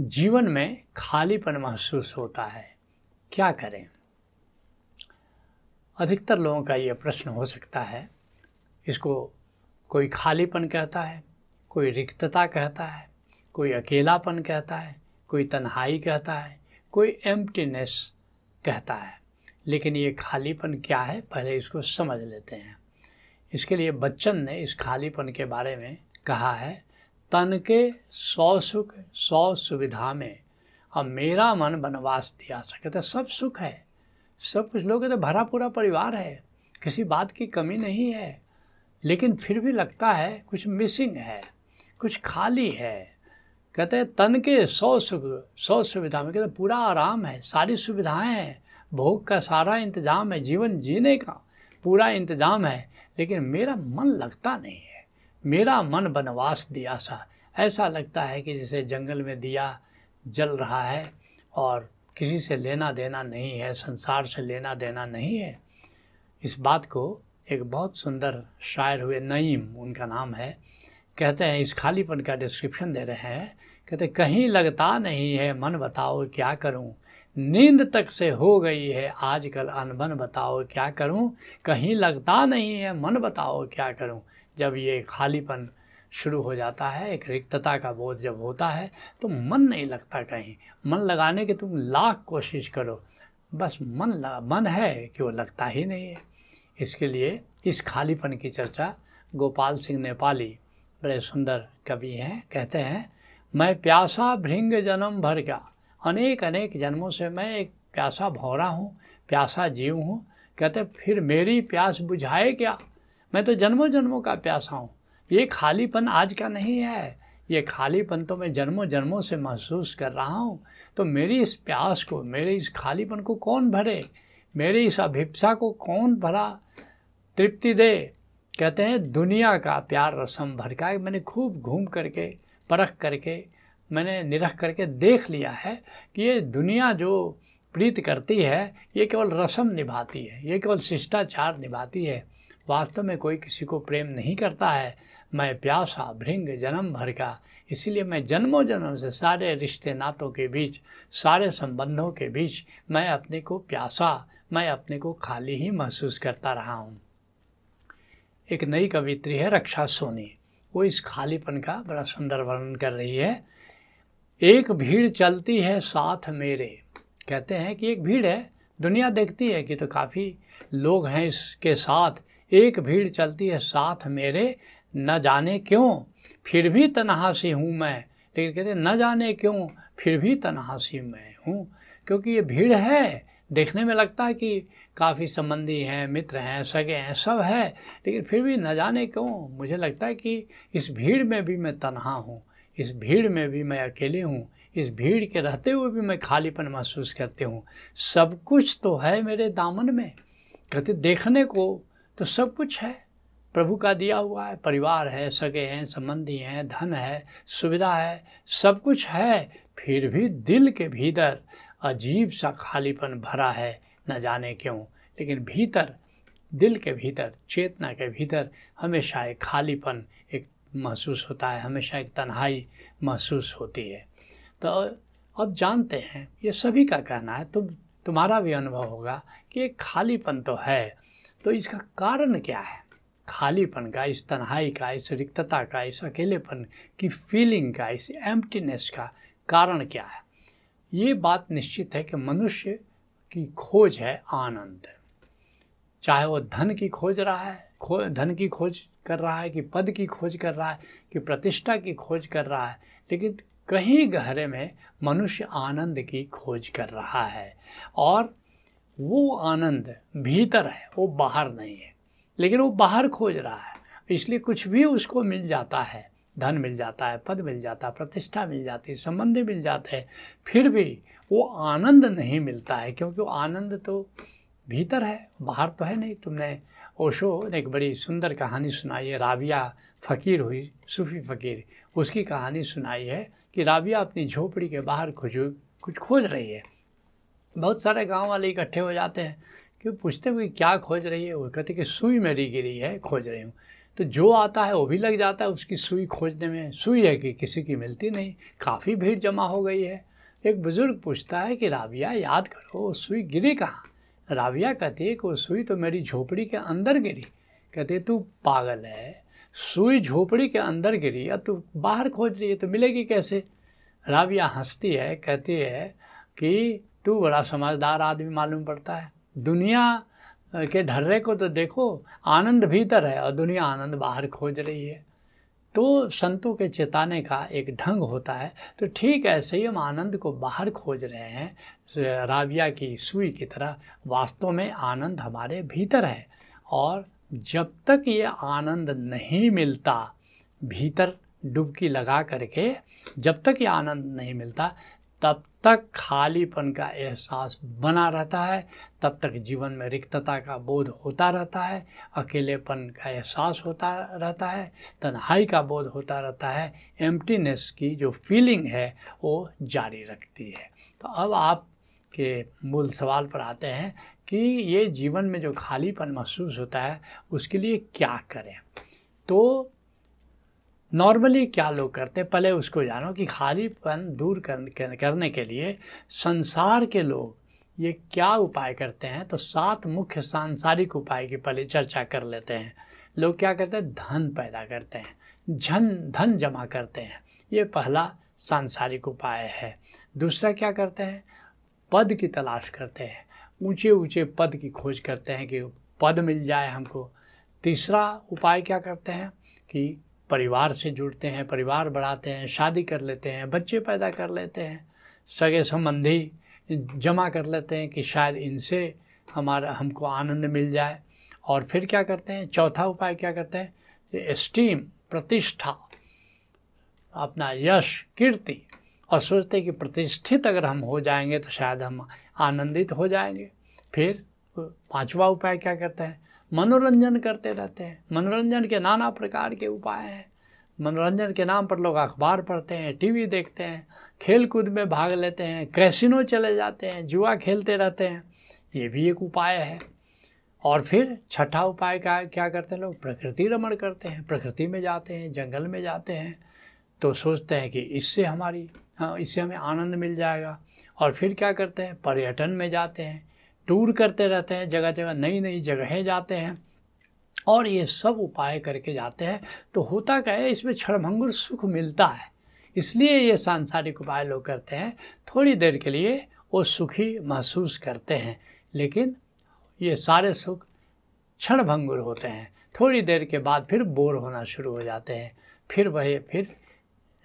जीवन में खालीपन महसूस होता है। क्या करें? अधिकतर लोगों का ये प्रश्न हो सकता है, इसको कोई खालीपन कहता है, कोई रिक्तता कहता है, कोई अकेलापन कहता है, कोई तन्हाई कहता है, कोई एम्प्टीनेस कहता है। लेकिन ये खालीपन क्या है? पहले इसको समझ लेते हैं। इसके लिए बच्चन ने इस खालीपन के बारे में कहा है तन के सौ सुख, सौ सुविधा में अब मेरा मन वनवास दिया सके तो सब सुख है। सब कुछ लोग तो भरा पूरा परिवार है, किसी बात की कमी नहीं है। लेकिन फिर भी लगता है कुछ मिसिंग है, कुछ खाली है। कहते हैं तन के सौ सुख, सौ सुविधा में कहते पूरा आराम है, सारी सुविधाएँ हैं। भोग का सारा इंतज़ाम है, जीवन जीने का पूरा इंतज़ाम है, लेकिन मेरा मन लगता नहीं है। मेरा मन वनवास दिया सा। ऐसा लगता है कि जैसे जंगल में दिया जल रहा है और किसी से लेना देना नहीं है, संसार से लेना देना नहीं है। इस बात को एक बहुत सुंदर शायर हुए नईम, उनका नाम है, कहते हैं, इस खालीपन का डिस्क्रिप्शन दे रहे हैं। कहते, कहीं लगता नहीं है, मन बताओ क्या करूँ? नींद तक से हो गई है, आजकल अनबन बताओ क्या करूँ? कहीं लगता नहीं है, मन बताओ क्या करूँ? जब ये खालीपन शुरू हो जाता है, एक रिक्तता का बोध जब होता है तो मन नहीं लगता कहीं। मन लगाने की तुम लाख कोशिश करो। बस मन लगा मन है कि वो लगता ही नहीं है। इसके लिए इस खालीपन की चर्चा गोपाल सिंह नेपाली, बड़े सुंदर कवि हैं, कहते हैं, मैं प्यासा भृंग जन्म भर का। अनेक अनेक जन्मों से मैं एक प्यासा भौरा हूँ, प्यासा जीव हूँ। कहते फिर मेरी प्यास बुझाए क्या? मैं तो जन्मों जन्मों का प्यासा हूँ। ये खालीपन आज का नहीं है। ये खालीपन तो मैं जन्मों जन्मों से महसूस कर रहा हूँ। तो मेरी इस प्यास को, मेरे इस खालीपन को कौन भरे? मेरी इस अभिप्सा को कौन भरा? तृप्ति दे। कहते हैं, दुनिया का प्यार रसम भर का मैंने खूब घूम करके, परख करके, मैंने निरख करके देख लिया है कि ये दुनिया जो प्रीत करती है, ये केवल रसम निभाती है। ये केवल शिष्टाचार निभाती है। वास्तव में कोई किसी को प्रेम नहीं करता है। मैं प्यासा भृंग जन्म भर का। इसीलिए मैं जन्मों जन्म से सारे रिश्ते नातों के बीच, सारे संबंधों के बीच मैं अपने को प्यासा, मैं अपने को खाली ही महसूस करता रहा हूँ। एक नई कवित्री है रक्षा सोनी। वो इस खालीपन का बड़ा सुंदर वर्णन कर रही है। एक भीड़ चलती है साथ मेरे। कहते हैं कि एक भीड़ है। दुनिया देखती है कि तो काफ़ी लोग हैं इसके साथ। एक भीड़ चलती है, साथ मेरे, न जाने क्यों? फिर भी तनहासी हूँ मैं। लेकिन कहते न जाने क्यों? फिर भी तनहा तनहासी मैं हूँ। क्योंकि ये भीड़ है। देखने में लगता है कि काफ़ी संबंधी हैं, मित्र हैं, सगे हैं, सब है। लेकिन फिर भी न जाने क्यों? मुझे लगता है कि इस भीड़ में भी मैं तनहा हूँ। इस भीड़ में भी मैं अकेले हूँ। इस भीड़ के रहते हुए भी मैं खालीपन महसूस करती हूँ। सब कुछ तो है मेरे दामन में। कहते देखने को तो सब कुछ है। प्रभु का दिया हुआ है, परिवार है, सगे हैं, संबंधी हैं, धन है, सुविधा है, सब कुछ है। फिर भी दिल के भीतर अजीब सा खालीपन भरा है, न जाने क्यों। लेकिन भीतर, दिल के भीतर, चेतना के भीतर हमेशा एक खालीपन, एक महसूस होता है, हमेशा एक तन्हाई महसूस होती है। तो अब जानते हैं, ये सभी का कहना है, तुम, तुम्हारा भी अनुभव होगा कि एक खालीपन तो है। तो इसका कारण क्या है? खालीपन का, इस तन्हाई का, इस रिक्तता का, इस अकेलेपन की फीलिंग का, इस एम्प्टीनेस का कारण क्या है? ये बात निश्चित है कि मनुष्य की खोज है आनंद। चाहे वो धन की खोज रहा है, खो, धन की खोज कर रहा है कि पद की खोज कर रहा है, कि प्रतिष्ठा की खोज कर रहा है, लेकिन कहीं गहरे में मनुष्य आनंद की खोज कर रहा है। और वो आनंद भीतर है, वो बाहर नहीं है। लेकिन वो बाहर खोज रहा है, इसलिए कुछ भी उसको मिल जाता है, धन मिल जाता है, पद मिल जाता है, प्रतिष्ठा मिल जाती है, संबंध मिल जाते हैं, फिर भी वो आनंद नहीं मिलता है, क्योंकि वो आनंद तो भीतर है, बाहर तो है नहीं। तुमने ओशो ने एक बड़ी सुंदर कहानी सुनाई है, राबिया फ़कीर हुई, सूफी फ़कीर, उसकी कहानी सुनाई है कि राबिया अपनी झोपड़ी के बाहर कुछ कुछ खोज रही है। बहुत सारे गाँव वाले इकट्ठे हो जाते हैं, कि पूछते हुए क्या खोज रही है? वो कहते कि सुई मेरी गिरी है, खोज रही हूँ। तो जो आता है वो भी लग जाता है उसकी सुई खोजने में। सुई है कि किसी की मिलती नहीं, काफ़ी भीड़ जमा हो गई है। एक बुज़ुर्ग पूछता है कि राबिया याद करो, वो सुई गिरी कहाँ? राबिया कहती है कि, वो सुई तो मेरी झोपड़ी के अंदर गिरी। कहते तू पागल है। सुई झोपड़ी के अंदर गिरी या तू बाहर खोज रही है तो मिलेगी कैसे? राबिया हंसती है, कहती है कि तू बड़ा समझदार आदमी मालूम पड़ता है। दुनिया के ढर्रे को तो देखो, आनंद भीतर है और दुनिया आनंद बाहर खोज रही है। तो संतों के चेताने का एक ढंग होता है। तो ठीक ऐसे ही हम आनंद को बाहर खोज रहे हैं राबिया की सुई की तरह। वास्तव में आनंद हमारे भीतर है और जब तक ये आनंद नहीं मिलता, भीतर डुबकी लगा करके, जब तक ये आनंद नहीं मिलता, तब तक खालीपन का एहसास बना रहता है, तब तक जीवन में रिक्तता का बोध होता रहता है, अकेलेपन का एहसास होता रहता है, तन्हाई का बोध होता रहता है एम्प्टीनेस की जो फीलिंग है, वो जारी रखती है। तो अब आप के मूल सवाल पर आते हैं कि ये जीवन में जो खालीपन महसूस होता है, उसके लिए क्या करें? तो नॉर्मली क्या लोग करते हैं? पहले उसको जानो कि खालीपन दूर कर, करने के लिए संसार के लोग ये क्या उपाय करते हैं? तो सात मुख्य सांसारिक उपाय की पहले चर्चा कर लेते हैं। लोग क्या करते हैं? धन पैदा करते हैं। धन धन जमा करते हैं। ये पहला सांसारिक उपाय है। दूसरा क्या करते हैं? पद की तलाश करते हैं। ऊँचे ऊँचे पद की खोज करते हैं कि पद मिल जाए हमको। तीसरा उपाय क्या करते हैं? कि परिवार से जुड़ते हैं, परिवार बढ़ाते हैं, शादी कर लेते हैं, बच्चे पैदा कर लेते हैं, सगे संबंधी जमा कर लेते हैं कि शायद इनसे हमारा, हमको आनंद मिल जाए। और फिर क्या करते हैं? चौथा उपाय क्या करते हैं? एस्टीम प्रतिष्ठा, अपना यश, कीर्ति, और सोचते हैं कि प्रतिष्ठित अगर हम हो जाएँगे तो शायद हम आनंदित हो जाएँगे। फिर पांचवा उपाय क्या करते हैं? मनोरंजन करते रहते हैं। मनोरंजन के नाना प्रकार के उपाय हैं। मनोरंजन के नाम पर लोग अखबार पढ़ते हैं, टीवी देखते हैं खेल कूद में भाग लेते हैं, कैसिनो चले जाते हैं, जुआ खेलते रहते हैं। ये भी एक उपाय है। और फिर छठा उपाय का क्या करते हैं लोग? प्रकृति रमण करते हैं। प्रकृति में जाते हैं, जंगल में जाते हैं तो सोचते हैं कि इससे हमारी हाँ इससे हमें आनंद मिल जाएगा। और फिर क्या करते हैं? पर्यटन में जाते हैं। टूर करते रहते हैं जगह जगह नई नई जगहें जाते हैं और ये सब उपाय करके जाते हैं तो होता क्या है, इसमें क्षणभंगुर सुख मिलता है। इसलिए ये सांसारिक उपाय लोग करते हैं, थोड़ी देर के लिए वो सुखी महसूस करते हैं, लेकिन ये सारे सुख क्षणभंगुर होते हैं। थोड़ी देर के बाद फिर बोर होना शुरू हो जाते हैं, फिर वही, फिर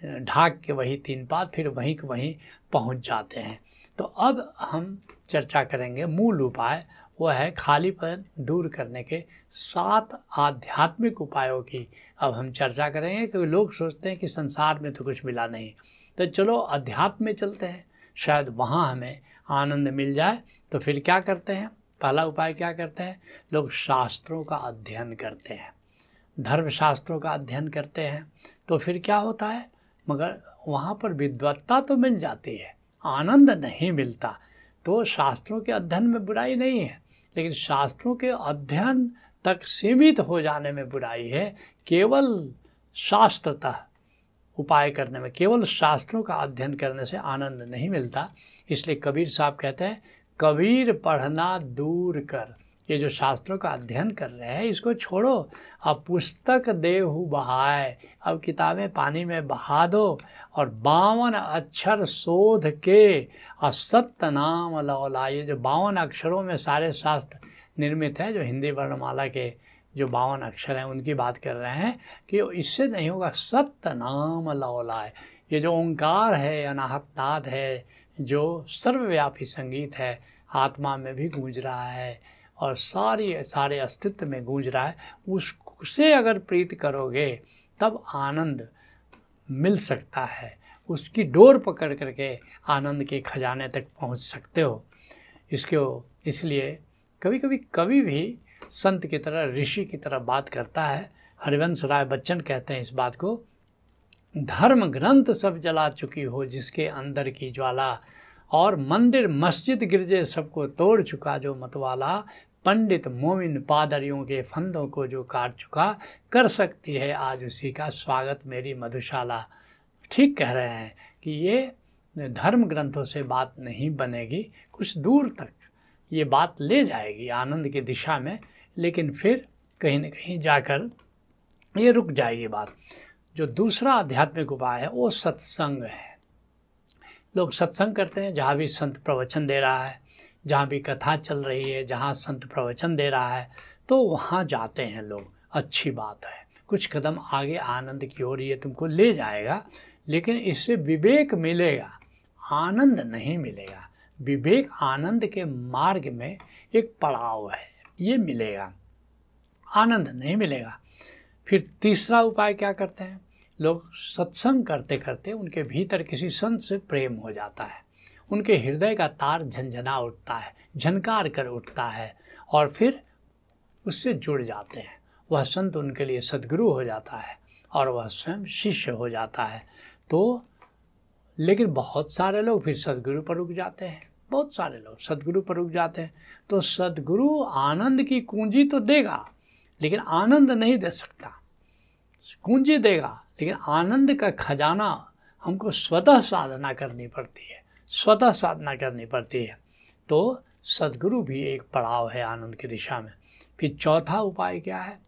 ढाक के वही तीन पात, फिर वहीं के वहीं पहुँच जाते हैं। तो अब हम चर्चा करेंगे मूल उपाय वह है खालीपन दूर करने के सात आध्यात्मिक उपायों की। अब हम चर्चा करेंगे क्योंकि लोग सोचते हैं कि संसार में तो कुछ मिला नहीं। तो चलो अध्यात्म में चलते हैं। शायद वहाँ हमें आनंद मिल जाए। तो फिर क्या करते हैं? पहला उपाय क्या करते हैं? लोग शास्त्रों का अध्ययन करते हैं। धर्मशास्त्रों का अध्ययन करते हैं। तो फिर क्या होता है? मगर वहाँ पर विद्वत्ता तो मिल जाती है। आनंद नहीं मिलता। तो शास्त्रों के अध्ययन में बुराई नहीं है, लेकिन शास्त्रों के अध्ययन तक सीमित हो जाने में बुराई है। केवल शास्त्रतः उपाय करने में, केवल शास्त्रों का अध्ययन करने से आनंद नहीं मिलता। इसलिए कबीर साहब कहते हैं, कबीर पढ़ना दूर कर। ये जो शास्त्रों का अध्ययन कर रहे हैं, इसको छोड़ो। अब पुस्तक देहु बहाए अब किताबें पानी में बहा दो और बावन अक्षर शोध के असत्य नाम लौला। ये जो बावन अक्षरों में सारे शास्त्र निर्मित हैं, जो हिंदी वर्णमाला के जो बावन अक्षर हैं, उनकी बात कर रहे हैं कि इससे नहीं होगा सत्य नाम लौलाए ये जो ओंकार है अनाहत है, जो सर्वव्यापी संगीत है, आत्मा में भी गूंज रहा है। और सारी, सारे अस्तित्व में गूंज रहा है, उससे अगर प्रीत करोगे, तब आनंद मिल सकता है। उसकी डोर पकड़ करके आनंद के खजाने तक पहुँच सकते हो। इसको इसलिए कभी कभी कभी भी संत की तरह, ऋषि की तरह बात करता है। हरिवंश राय बच्चन कहते हैं इस बात को, धर्म ग्रंथ सब जला चुकी हो, जिसके अंदर की ज्वाला और मंदिर मस्जिद गिरजे सबको तोड़ चुका जो मतवाला। पंडित मोमिन पादरियों के फंदों को जो काट चुका। कर सकती है आज उसी का स्वागत मेरी मधुशाला। ठीक कह रहे हैं कि ये धर्म ग्रंथों से बात नहीं बनेगी। कुछ दूर तक ये बात ले जाएगी आनंद की दिशा में। लेकिन फिर कहीं न कहीं जाकर ये रुक जाएगी बात। जो दूसरा आध्यात्मिक उपाय है, वो सत्संग है। लोग सत्संग करते हैं, जहाँ भी संत प्रवचन दे रहा है, जहाँ भी कथा चल रही है, जहाँ संत प्रवचन दे रहा है तो वहाँ जाते हैं लोग। अच्छी बात है। कुछ कदम आगे आनंद की ओर ये तुमको ले जाएगा, लेकिन इससे विवेक मिलेगा, आनंद नहीं मिलेगा। विवेक आनंद के मार्ग में एक पड़ाव है, ये मिलेगा। आनंद नहीं मिलेगा। फिर तीसरा उपाय क्या करते हैं? लोग सत्संग करते करते उनके भीतर किसी संत से प्रेम हो जाता है। उनके हृदय का तार झंझना उठता है, झनकार कर उठता है और फिर उससे जुड़ जाते हैं। वह संत उनके लिए सदगुरु हो जाता है और वह स्वयं शिष्य हो जाता है। तो लेकिन बहुत सारे लोग फिर सदगुरु पर रुक जाते हैं, बहुत सारे लोग सदगुरु पर रुक जाते हैं। तो सदगुरु आनंद की कुंजी तो देगा, लेकिन आनंद नहीं दे सकता। कुंजी देगा लेकिन आनंद का खजाना हमको स्वतः साधना करनी पड़ती है, स्वतः साधना करनी पड़ती है। तो सदगुरु भी एक पड़ाव है आनंद की दिशा में। फिर चौथा उपाय क्या है?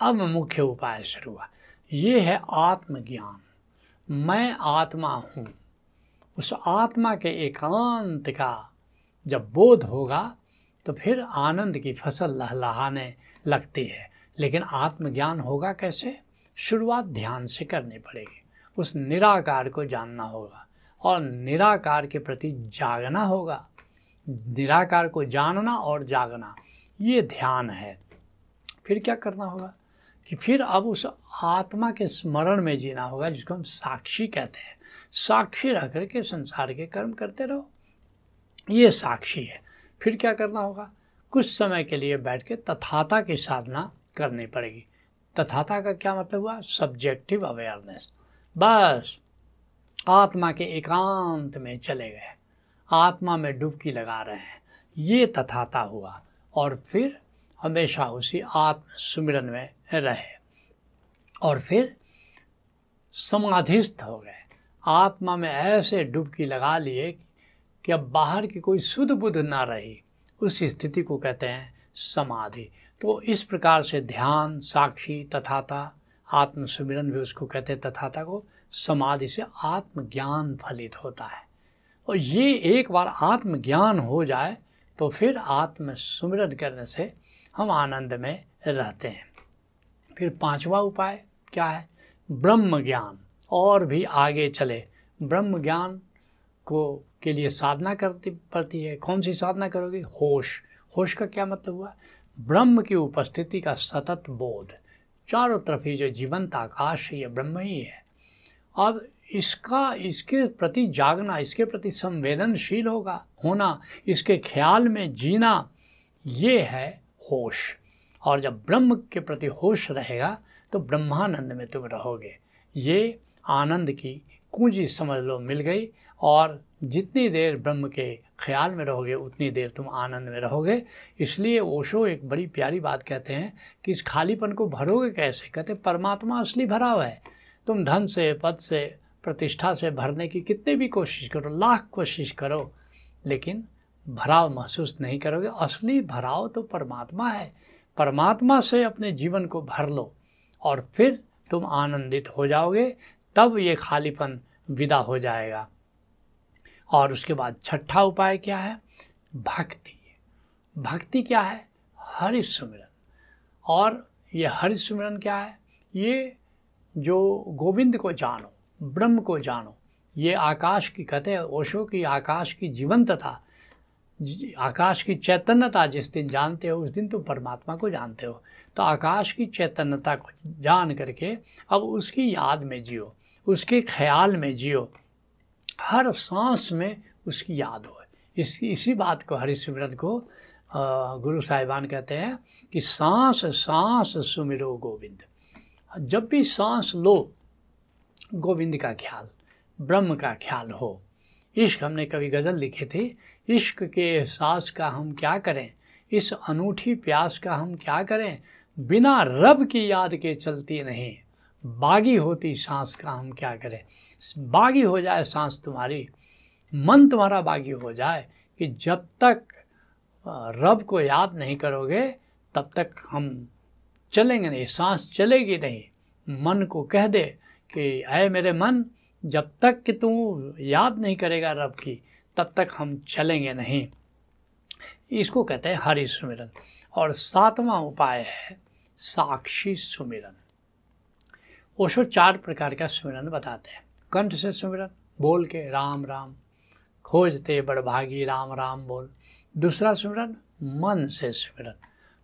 अब मुख्य उपाय शुरू हुआ। ये है आत्मज्ञान। मैं आत्मा हूँ। उस आत्मा के एकांत का जब बोध होगा तो फिर आनंद की फ़सल लहलहाने लगती है। लेकिन आत्मज्ञान होगा कैसे? शुरुआत ध्यान से करनी पड़ेगी। उस निराकार को जानना होगा और निराकार के प्रति जागना होगा। निराकार को जानना और जागना, ये ध्यान है। फिर क्या करना होगा कि फिर अब उस आत्मा के स्मरण में जीना होगा, जिसको हम साक्षी कहते हैं। साक्षी रह करके संसार के कर्म करते रहो। ये साक्षी है। फिर क्या करना होगा? कुछ समय के लिए बैठ के तथाता की साधना करनी पड़ेगी। तथाता का क्या मतलब हुआ? सब्जेक्टिव अवेयरनेस बस, आत्मा के एकांत में चले गए। आत्मा में डुबकी लगा रहे हैं। ये तथाता हुआ और फिर हमेशा उसी आत्म सुमिरन में रहे। और फिर समाधिस्थ हो गए। आत्मा में ऐसे डुबकी लगा लिए कि अब बाहर की कोई शुद्ध बुद्ध ना रही। उस स्थिति को कहते हैं समाधि। तो इस प्रकार से ध्यान, साक्षी, तथाता, आत्मसुमिरन भी उसको कहते हैं, तथाता को समाधि से आत्मज्ञान फलित होता है। और ये एक बार आत्मज्ञान हो जाए तो फिर आत्म सुमिरन करने से हम आनंद में रहते हैं। फिर पांचवा उपाय क्या है? ब्रह्म ज्ञान और भी आगे चले। ब्रह्म ज्ञान को के लिए साधना करती पड़ती है। कौन सी साधना करोगे? होश। होश का क्या मतलब हुआ? ब्रह्म की उपस्थिति का सतत बोध। चारों तरफ़ ही जो जीवंत आकाश है ये ब्रह्म ही है। अब इसका, इसके प्रति जागना, इसके प्रति संवेदनशील होगा, होना, इसके ख्याल में जीना, ये है होश। और जब ब्रह्म के प्रति होश रहेगा तो ब्रह्मानंद में तुम रहोगे। ये आनंद की कुंजी समझ लो मिल गई, और जितनी देर ब्रह्म के ख्याल में रहोगे, उतनी देर तुम आनंद में रहोगे। इसलिए ओशो एक बड़ी प्यारी बात कहते हैं कि इस खालीपन को भरोगे कैसे? कहते परमात्मा असली भरा हुआ है। तुम धन से, पद से, प्रतिष्ठा से भरने की कितनी भी कोशिश करो, लाख कोशिश करो, लेकिन भराव महसूस नहीं करोगे। असली भराव तो परमात्मा है। परमात्मा से अपने जीवन को भर लो और फिर तुम आनंदित हो जाओगे, तब ये खालीपन विदा हो जाएगा। और उसके बाद छठा उपाय क्या है? भक्ति। भक्ति क्या है? हरि सुमिरन और ये हरि सुमिरन क्या है? ये जो गोविंद को जानो, ब्रह्म को जानो, ये आकाश की कहते ओशो की आकाश की जीवंतता आकाश की चैतन्यता जिस दिन जानते हो, उस दिन तुम परमात्मा को जानते हो। तो आकाश की चैतन्यता को जान करके अब उसकी याद में जियो, उसके ख्याल में जियो हर सांस में उसकी याद हो। इस, इसी बात को हरिसिमरन को गुरु साहिबान कहते हैं कि सांस सांस सुमिरो गोविंद। जब भी सांस लो, गोविंद का ख्याल, ब्रह्म का ख्याल हो। इश्क हमने कभी गज़ल लिखे थे, इश्क के एहसास का हम क्या करें? इस अनूठी प्यास का हम क्या करें? बिना रब की याद के चलती नहीं। बागी होती सांस का हम क्या करें? बागी हो जाए सांस तुम्हारी, मन तुम्हारा बागी हो जाए कि जब तक रब को याद नहीं करोगे, तब तक हम चलेंगे नहीं, सांस चलेगी नहीं। मन को कह दे कि अय मेरे मन, जब तक कि तू याद नहीं करेगा रब की, तब तक हम चलेंगे नहीं। इसको कहते हैं हरि सुमिरन और सातवां उपाय है साक्षी सुमिरन। ओशो चार प्रकार का सुमिरन बताते हैं। कंठ से सुमिरन, बोल के राम राम, खोजते बड़भागी राम राम बोल। दूसरा सुमिरन, मन से सुमिरन।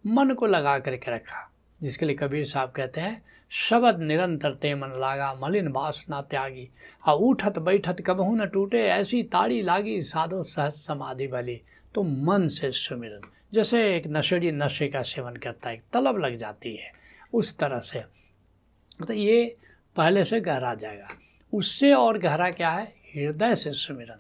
मन को लगा करके रखा, जिसके लिए कबीर साहब कहते हैं, शब्द निरंतर ते मन लागा, मलिन वासना त्यागी। आ उठत बैठत कबहू न टूटे, ऐसी ताड़ी लागी साधो सहज समाधि वाली तो मन से सुमिरन, जैसे एक नशेड़ी नशे का सेवन करता है तलब लग जाती है, उस तरह से। तो ये पहले से गहरा जाएगा। उससे और गहरा क्या है? हृदय से सुमिरन।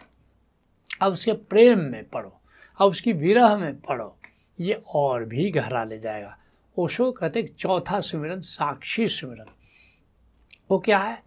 अब उसके प्रेम में पढ़ो अब उसकी विरह में पढ़ो ये और भी गहरा ले जाएगा। ओशो कहते चौथा सुमिरन, साक्षी सुमिरन। वो क्या है?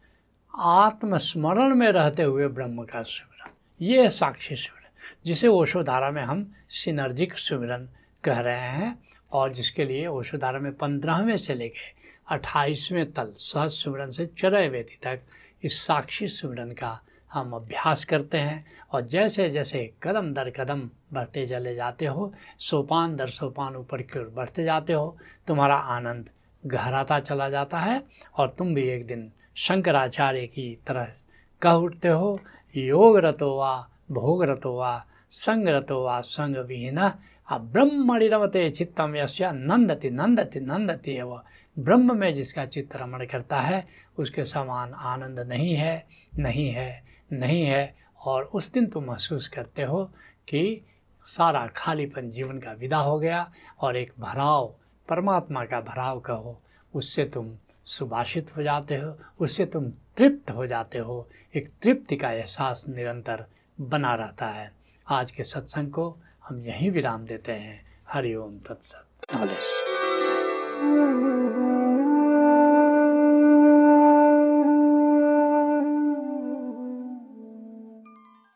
आत्मस्मरण में रहते हुए ब्रह्म का सुमिरन। ये है साक्षी सुमिरन, जिसे ओशोधारा में हम सिनर्जिक सुमिरन कह रहे हैं और जिसके लिए ओशोधारा में पंद्रहवें से लेके अट्ठाईसवें तल सहज सुमिरन से चरय वेदी तक इस साक्षी सुमिरन का हम अभ्यास करते हैं और जैसे जैसे कदम दर कदम बढ़ते चले जाते हो, सोपान दर सोपान ऊपर की ओर बढ़ते जाते हो, तुम्हारा आनंद गहराता चला जाता है और तुम भी एक दिन शंकराचार्य की तरह कह उठते हो, योग रतो वा, भोग रतो वा, संग रतो वा, संग विहीन ब्रह्मणि रमते चित्तम यश्य नंदति नंदति नंदति एवं ब्रह्म में जिसका चित्त रमण करता है, उसके समान आनंद नहीं है नहीं है नहीं है। और उस दिन तुम महसूस करते हो कि सारा खालीपन जीवन का विदा हो गया और एक भराव, परमात्मा का भराव कहो। उससे तुम सुभाषित हो जाते हो, उससे तुम तृप्त हो जाते हो। एक तृप्ति का एहसास निरंतर बना रहता है। आज के सत्संग को हम यहीं विराम देते हैं। हरिओम तत्सत।